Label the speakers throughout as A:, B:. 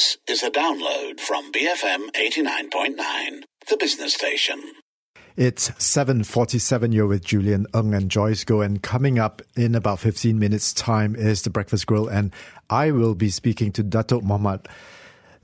A: This is a download from BFM 89.9, the business station.
B: It's 7.47, you're with Julian Eng and Joyce Go, and coming up in about 15 minutes' time is the Breakfast Grill, and I will be speaking to Dato Muhammad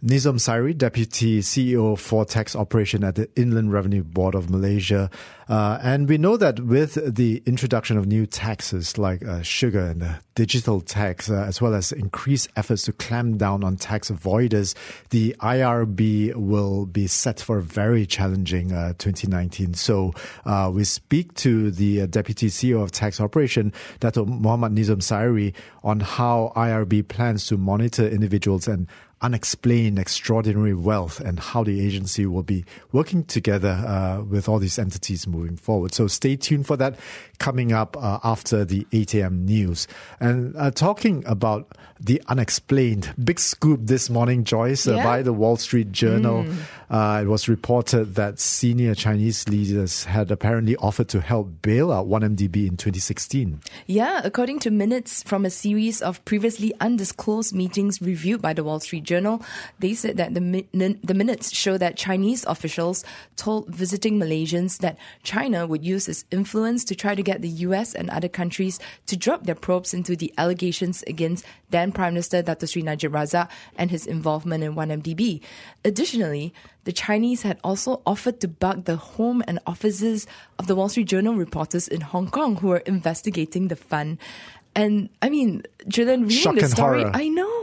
B: Nizam Sairi, Deputy CEO for Tax Operation at the Inland Revenue Board of Malaysia. Uh, and we know that with the introduction of new taxes like uh, sugar and the digital tax, uh, as well as increased efforts to clamp down on tax avoiders, the IRB will be set for a very challenging uh, 2019. So uh, we speak to the uh, Deputy CEO of Tax Operation, Dato Muhammad Nizam Sairi, on how IRB plans to monitor individuals and unexplained extraordinary wealth and how the agency will be working together uh, with all these entities moving forward. So stay tuned for that coming up uh, after the 8 a.m. news. And uh, talking about the unexplained, big scoop this morning, Joyce, uh,
C: Yeah.
B: by the Wall Street Journal. Uh, it was reported that senior Chinese leaders had apparently offered to help bail out 1MDB in 2016.
C: Yeah, according to minutes from a series of previously undisclosed meetings reviewed by the Wall Street Journal, they said that the, mi- nin- the minutes show that Chinese officials told visiting Malaysians that China would use its influence to try to get the US and other countries to drop their probes into the allegations against then Prime Minister Dato Sri Najib Razak and his involvement in 1MDB. Additionally, the Chinese had also offered to bug the home and offices of the Wall Street Journal reporters in Hong Kong who were investigating the fund. And I mean, Julian, reading
B: Shock
C: the story,
B: horror.
C: I know.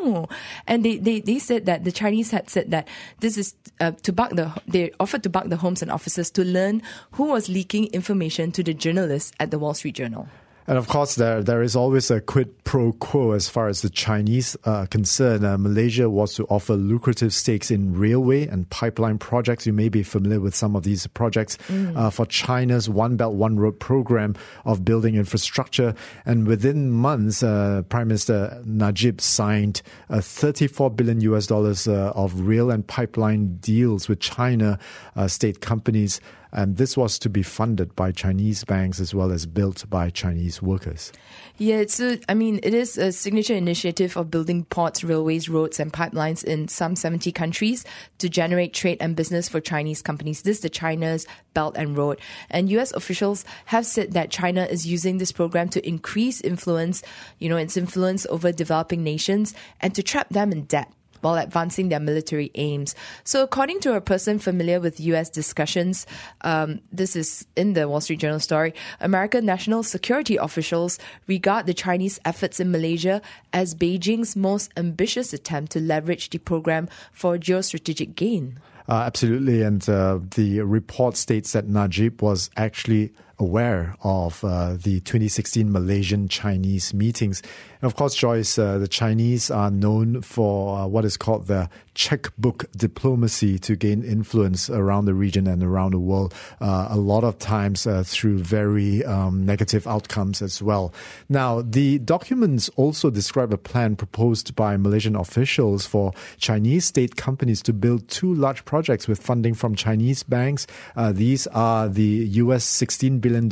C: And they, they, they said that the Chinese had said that this is uh, to bug the, they offered to bug the homes and offices to learn who was leaking information to the journalists at the Wall Street Journal.
B: And of course, there there is always a quid pro quo as far as the Chinese are concerned. Uh, Malaysia was to offer lucrative stakes in railway and pipeline projects. You may be familiar with some of these projects uh, for China's One Belt One Road program of building infrastructure. And within months, uh, Prime Minister Najib signed uh, 34 billion US dollars uh, of rail and pipeline deals with China uh, state companies. And this was to be funded by Chinese banks as well as built by Chinese workers.
C: Yeah, it's I mean, it is a signature initiative of building ports, railways, roads, and pipelines in some 70 countries to generate trade and business for Chinese companies. This is the China's Belt and Road. And US officials have said that China is using this program to increase influence, you know, its influence over developing nations and to trap them in debt while advancing their military aims. So, according to a person familiar with U.S. discussions, um, this is in the Wall Street Journal story, American national security officials regard the Chinese efforts in Malaysia as Beijing's most ambitious attempt to leverage the program for geostrategic gain.
B: Uh, absolutely. And uh, the report states that Najib was actually aware of uh, the 2016 Malaysian Chinese meetings. And of course, Joyce, uh, the Chinese are known for uh, what is called the checkbook diplomacy to gain influence around the region and around the world, uh, a lot of times uh, through very um, negative outcomes as well. Now, the documents also describe a plan proposed by Malaysian officials for Chinese state companies to build two large projects with funding from Chinese banks. Uh, these are the US $16 billion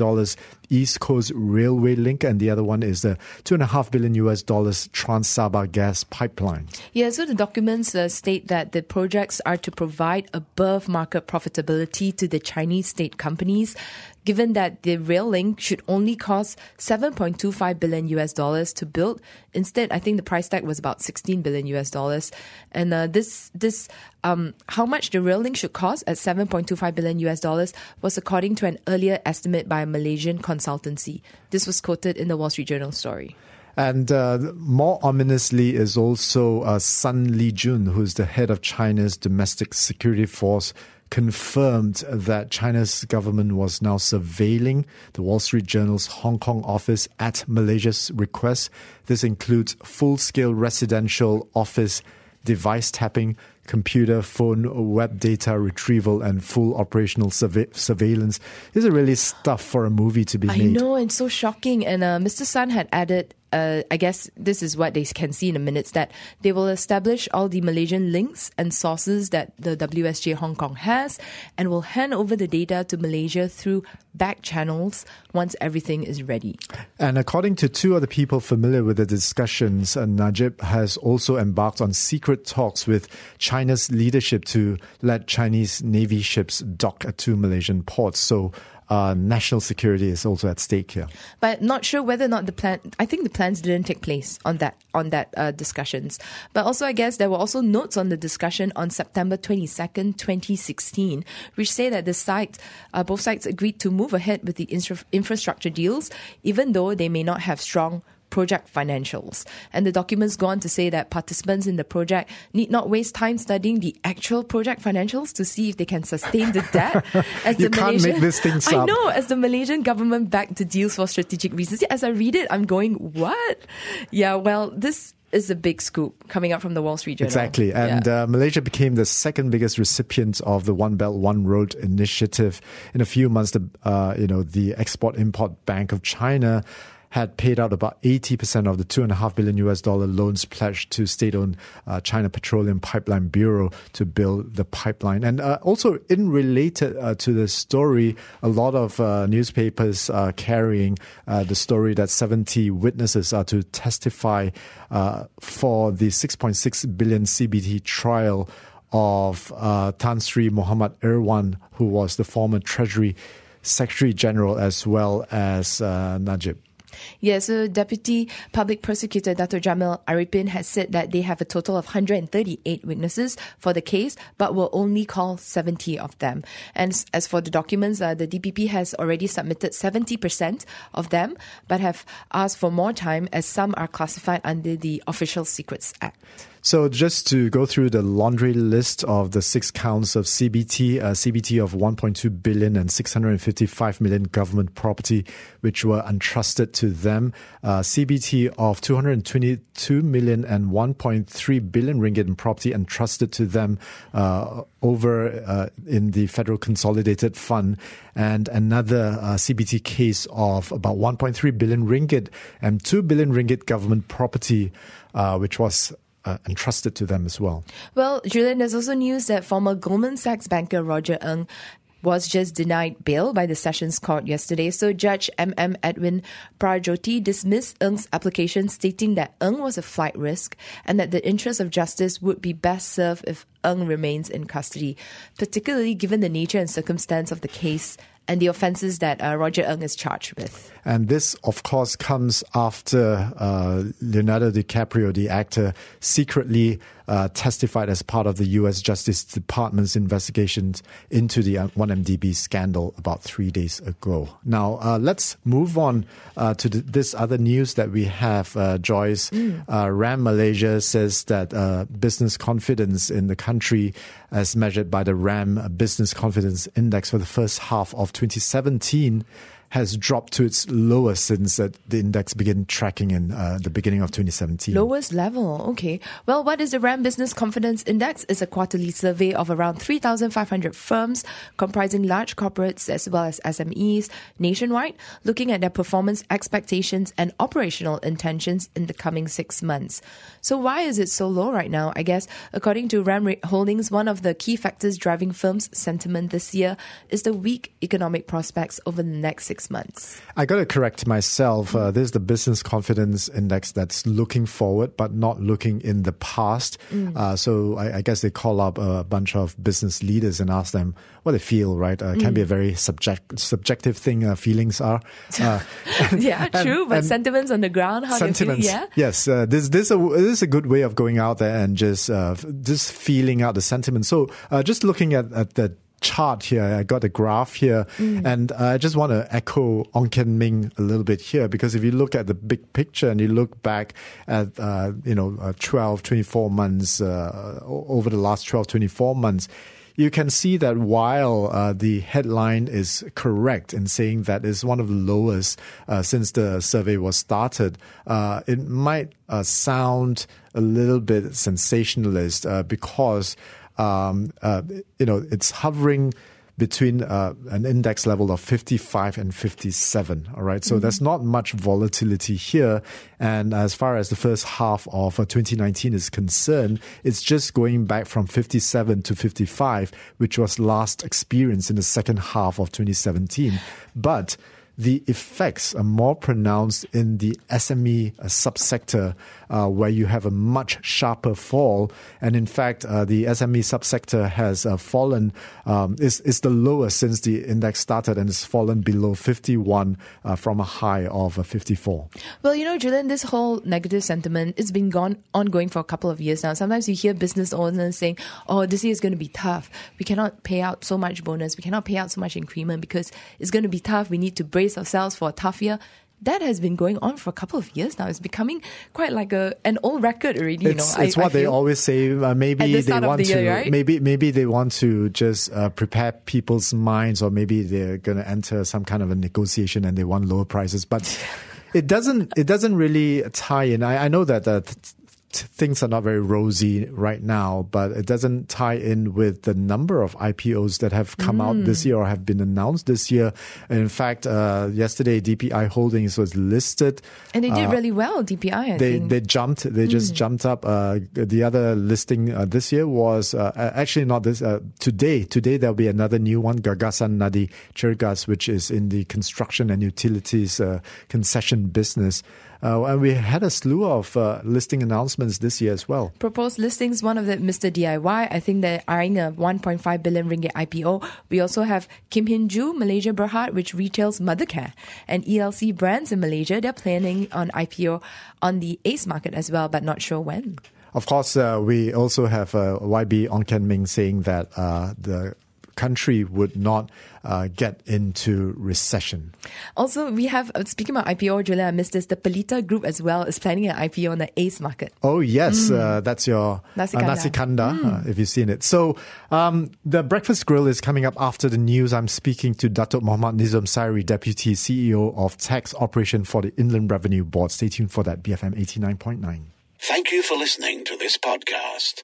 B: East Coast Railway link, and the other one is the two and a half billion US dollars Trans Sabah gas pipeline.
C: Yeah, so the documents uh, state that the projects are to provide above market profitability to the Chinese state companies, given that the rail link should only cost 7.25 billion US dollars to build. Instead, I think the price tag was about 16 billion US dollars. And uh, this, this, um, how much the rail link should cost at 7.25 billion US dollars was according to an earlier estimate by a Malaysian consultancy. This was quoted in the Wall Street Journal story.
B: And uh, more ominously is also uh, Sun Lijun, who's the head of China's domestic security force, confirmed that China's government was now surveilling the Wall Street Journal's Hong Kong office at Malaysia's request. This includes full scale residential office device tapping, computer, phone, web data retrieval, and full operational surve- surveillance. These are really stuff for a movie to be
C: I
B: made.
C: I know, and so shocking. And uh, Mr. Sun had added, uh, I guess this is what they can see in the minutes, that they will establish all the Malaysian links and sources that the WSJ Hong Kong has and will hand over the data to Malaysia through back channels once everything is ready.
B: And according to two other people familiar with the discussions, uh, Najib has also embarked on secret talks with China's leadership to let Chinese Navy ships dock at two Malaysian ports. So uh, national security is also at stake here.
C: but not sure whether or not the plan. I think the plans didn't take place on that on that uh, discussions. But also, I guess there were also notes on the discussion on September twenty second, twenty sixteen, which say that the sides, uh, both sides agreed to move ahead with the infra- infrastructure deals, even though they may not have strong project financials. And the documents go on to say that participants in the project need not waste time studying the actual project financials to see if they can sustain the debt. As
B: You
C: the
B: can't make
C: Malaysian-
B: these things
C: I know, as the Malaysian government backed the deals for strategic reasons. As I read it, I'm going, what? Yeah, well, this is a big scoop coming out from the Wall Street Journal.
B: Exactly. And
C: Yeah.
B: uh, Malaysia became the second biggest recipient of the One Belt, One Road initiative. In a few months, the, uh, you know, the Export Import Bank of China had paid out about 80% of the two and a half billion US dollar loans pledged to state-owned uh, China Petroleum Pipeline Bureau to build the pipeline. And uh, also in related uh, to the story, a lot of uh, newspapers are carrying uh, the story that 70 witnesses are to testify uh, for the 6.6 billion CBT trial of uh, Tan Sri Muhammad Irwan, who was the former Treasury Secretary General, as well as uh, Najib.
C: Yeah, so Deputy Public Prosecutor Dr. Jamil Arifin has said that they have a total of 138 witnesses for the case, but will only call 70 of them. And as for the documents, uh, the DPP has already submitted 70% of them, but have asked for more time as some are classified under the Official Secrets Act.
B: So just to go through the laundry list of the six counts of CBT, uh, CBT of 1.2 billion and 655 million government property, which were entrusted to them. Uh, CBT of 222 million and 1.3 billion ringgit in property entrusted to them uh, over uh, in the Federal Consolidated Fund, and another CBT case of about 1.3 billion ringgit and 2 billion ringgit government property, which was uh, entrusted to them as well.
C: Well, Julian, there's also news that former Goldman Sachs banker Roger Ng was just denied bail by the Sessions Court yesterday. So Judge M.M. Edwin Paramjothy dismissed Ng's application, stating that Ng was a flight risk and that the interest of justice would be best served if Ng remains in custody, particularly given the nature and circumstance of the case and the offences that uh, Roger Ng is charged with.
B: And this, of course, comes after uh, Leonardo DiCaprio, the actor, secretly uh, testified as part of the U.S. Justice Department's investigations into the 1MDB scandal about three days ago. Now, uh, let's move on uh, to th- this other news that we have, uh, Joyce. Uh, RAM Malaysia says that uh, business confidence in the country, as measured by the RAM Business Confidence Index for the first half of 2017, has dropped to its lowest since uh, the index began tracking in uh, the beginning of 2017.
C: Lowest level, okay. Well, what is the RAM Business Confidence Index? It's a quarterly survey of around 3,500 firms comprising large corporates as well as SMEs nationwide, looking at their performance expectations and operational intentions in the coming six months. So, why is it so low right now? I guess, according to RAM Ra- Holdings, one of the key factors driving firms' sentiment this year is the weak economic prospects over the next six months.
B: I got to correct myself. Uh, this is the business confidence index that's looking forward, but not looking in the past. Uh, so I, I guess they call up a bunch of business leaders and ask them what they feel. Right? Uh, Can be a very subject subjective thing. Uh, feelings are. Uh,
C: yeah,
B: and-
C: true, but
B: and-
C: sentiments on the ground, how
B: sentiments.
C: feel, yeah?
B: Yes, uh, this this a this is a good way of going out there and just uh, just feeling out the sentiment. So uh, just looking at, at the chart here, I got a graph here, and I just want to echo Ong Kian Ming a little bit here because if you look at the big picture and you look back at uh, you know uh, 12, 24 months uh, over the last 12, 24 months. you can see that while uh, the headline is correct in saying that it's one of the lowest uh, since the survey was started, uh, it might uh, sound a little bit sensationalist uh, because um, uh, you know it's hovering between uh, an index level of 55 and 57. All right. So mm-hmm. there's not much volatility here. And as far as the first half of uh, 2019 is concerned, it's just going back from 57 to 55, which was last experienced in the second half of 2017. But the effects are more pronounced in the SME uh, subsector, uh, where you have a much sharper fall. And in fact, uh, the SME subsector has uh, fallen, um, is, is the lowest since the index started and has fallen below 51 uh, from a high of uh, 54.
C: Well, you know, Julian, this whole negative sentiment has been gone ongoing for a couple of years now. Sometimes you hear business owners saying, oh, this year is going to be tough. We cannot pay out so much bonus. We cannot pay out so much increment because it's going to be tough. We need to brace ourselves for a tough year that has been going on for a couple of years now. It's becoming quite like a an old record already.
B: It's,
C: you know,
B: it's I, what I they always say. Uh, maybe
C: the
B: they want
C: the
B: to.
C: Right?
B: Maybe maybe they want to just uh, prepare people's minds, or maybe they're going to enter some kind of a negotiation and they want lower prices. But it doesn't it doesn't really tie in. I, I know that uh, things are not very rosy right now, but it doesn't tie in with the number of IPOs that have come mm. out this year or have been announced this year. And in fact, uh, yesterday DPI Holdings was listed,
C: and they did uh, really well. DPI, I
B: they
C: think.
B: they jumped, they just mm. jumped up. Uh, the other listing uh, this year was uh, actually not this uh, today. Today there'll be another new one, Gagasan Nadi Cergas, which is in the construction and utilities concession business. Uh, and we had a slew of uh, listing announcements this year as well.
C: Proposed listings, one of the Mr. DIY. I think they're eyeing a 1.5 billion ringgit IPO. We also have Kim Hin Joo, Malaysia Berhad, which retails Mothercare, and ELC Brands in Malaysia. They're planning on IPO on the ACE market as well, but not sure when.
B: Of course, uh, we also have uh, YB Ong Kian Ming saying that uh, the country would not uh, get into recession.
C: Also, we have, uh, speaking about IPO, Julia, I missed this, the Pelita Group as well is planning an IPO on the ACE market.
B: Oh, yes. Mm. Uh, that's your
C: Nasi Kandar,
B: nasi kandar mm. if you've seen it. So, um, the Breakfast Grill is coming up after the news. I'm speaking to Datuk Mohammad Nizam Sairi, Deputy CEO of Tax Operation for the Inland Revenue Board. Stay tuned for that, BFM 89.9.
A: Thank you for listening to this podcast.